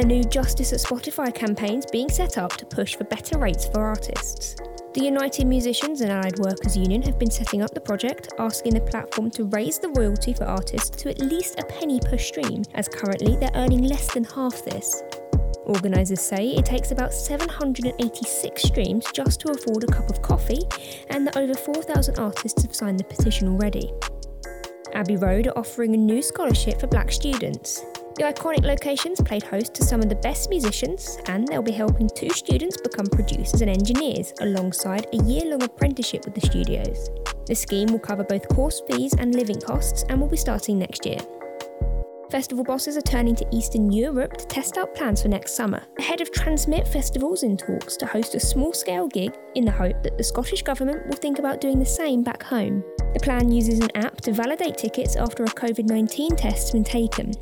A new Justice at Spotify campaign's being set up to push for better rates for artists. The United Musicians and Allied Workers Union have been setting up the project, asking the platform to raise the royalty for artists to at least a penny per stream, as currently they're earning less than half this. Organisers say it takes about 786 streams just to afford a cup of coffee, and that over 4,000 artists have signed the petition already. Abbey Road are offering a new scholarship for black students. The iconic locations played host to some of the best musicians, and they'll be helping two students become producers and engineers alongside a year long apprenticeship with the studios. The scheme will cover both course fees and living costs and will be starting next year. Festival bosses are turning to Eastern Europe to test out plans for next summer. Ahead of TRNSMT Festivals in talks to host a small scale gig in the hope that the Scottish Government will think about doing the same back home. The plan uses an app to validate tickets after a COVID 19 test has been taken.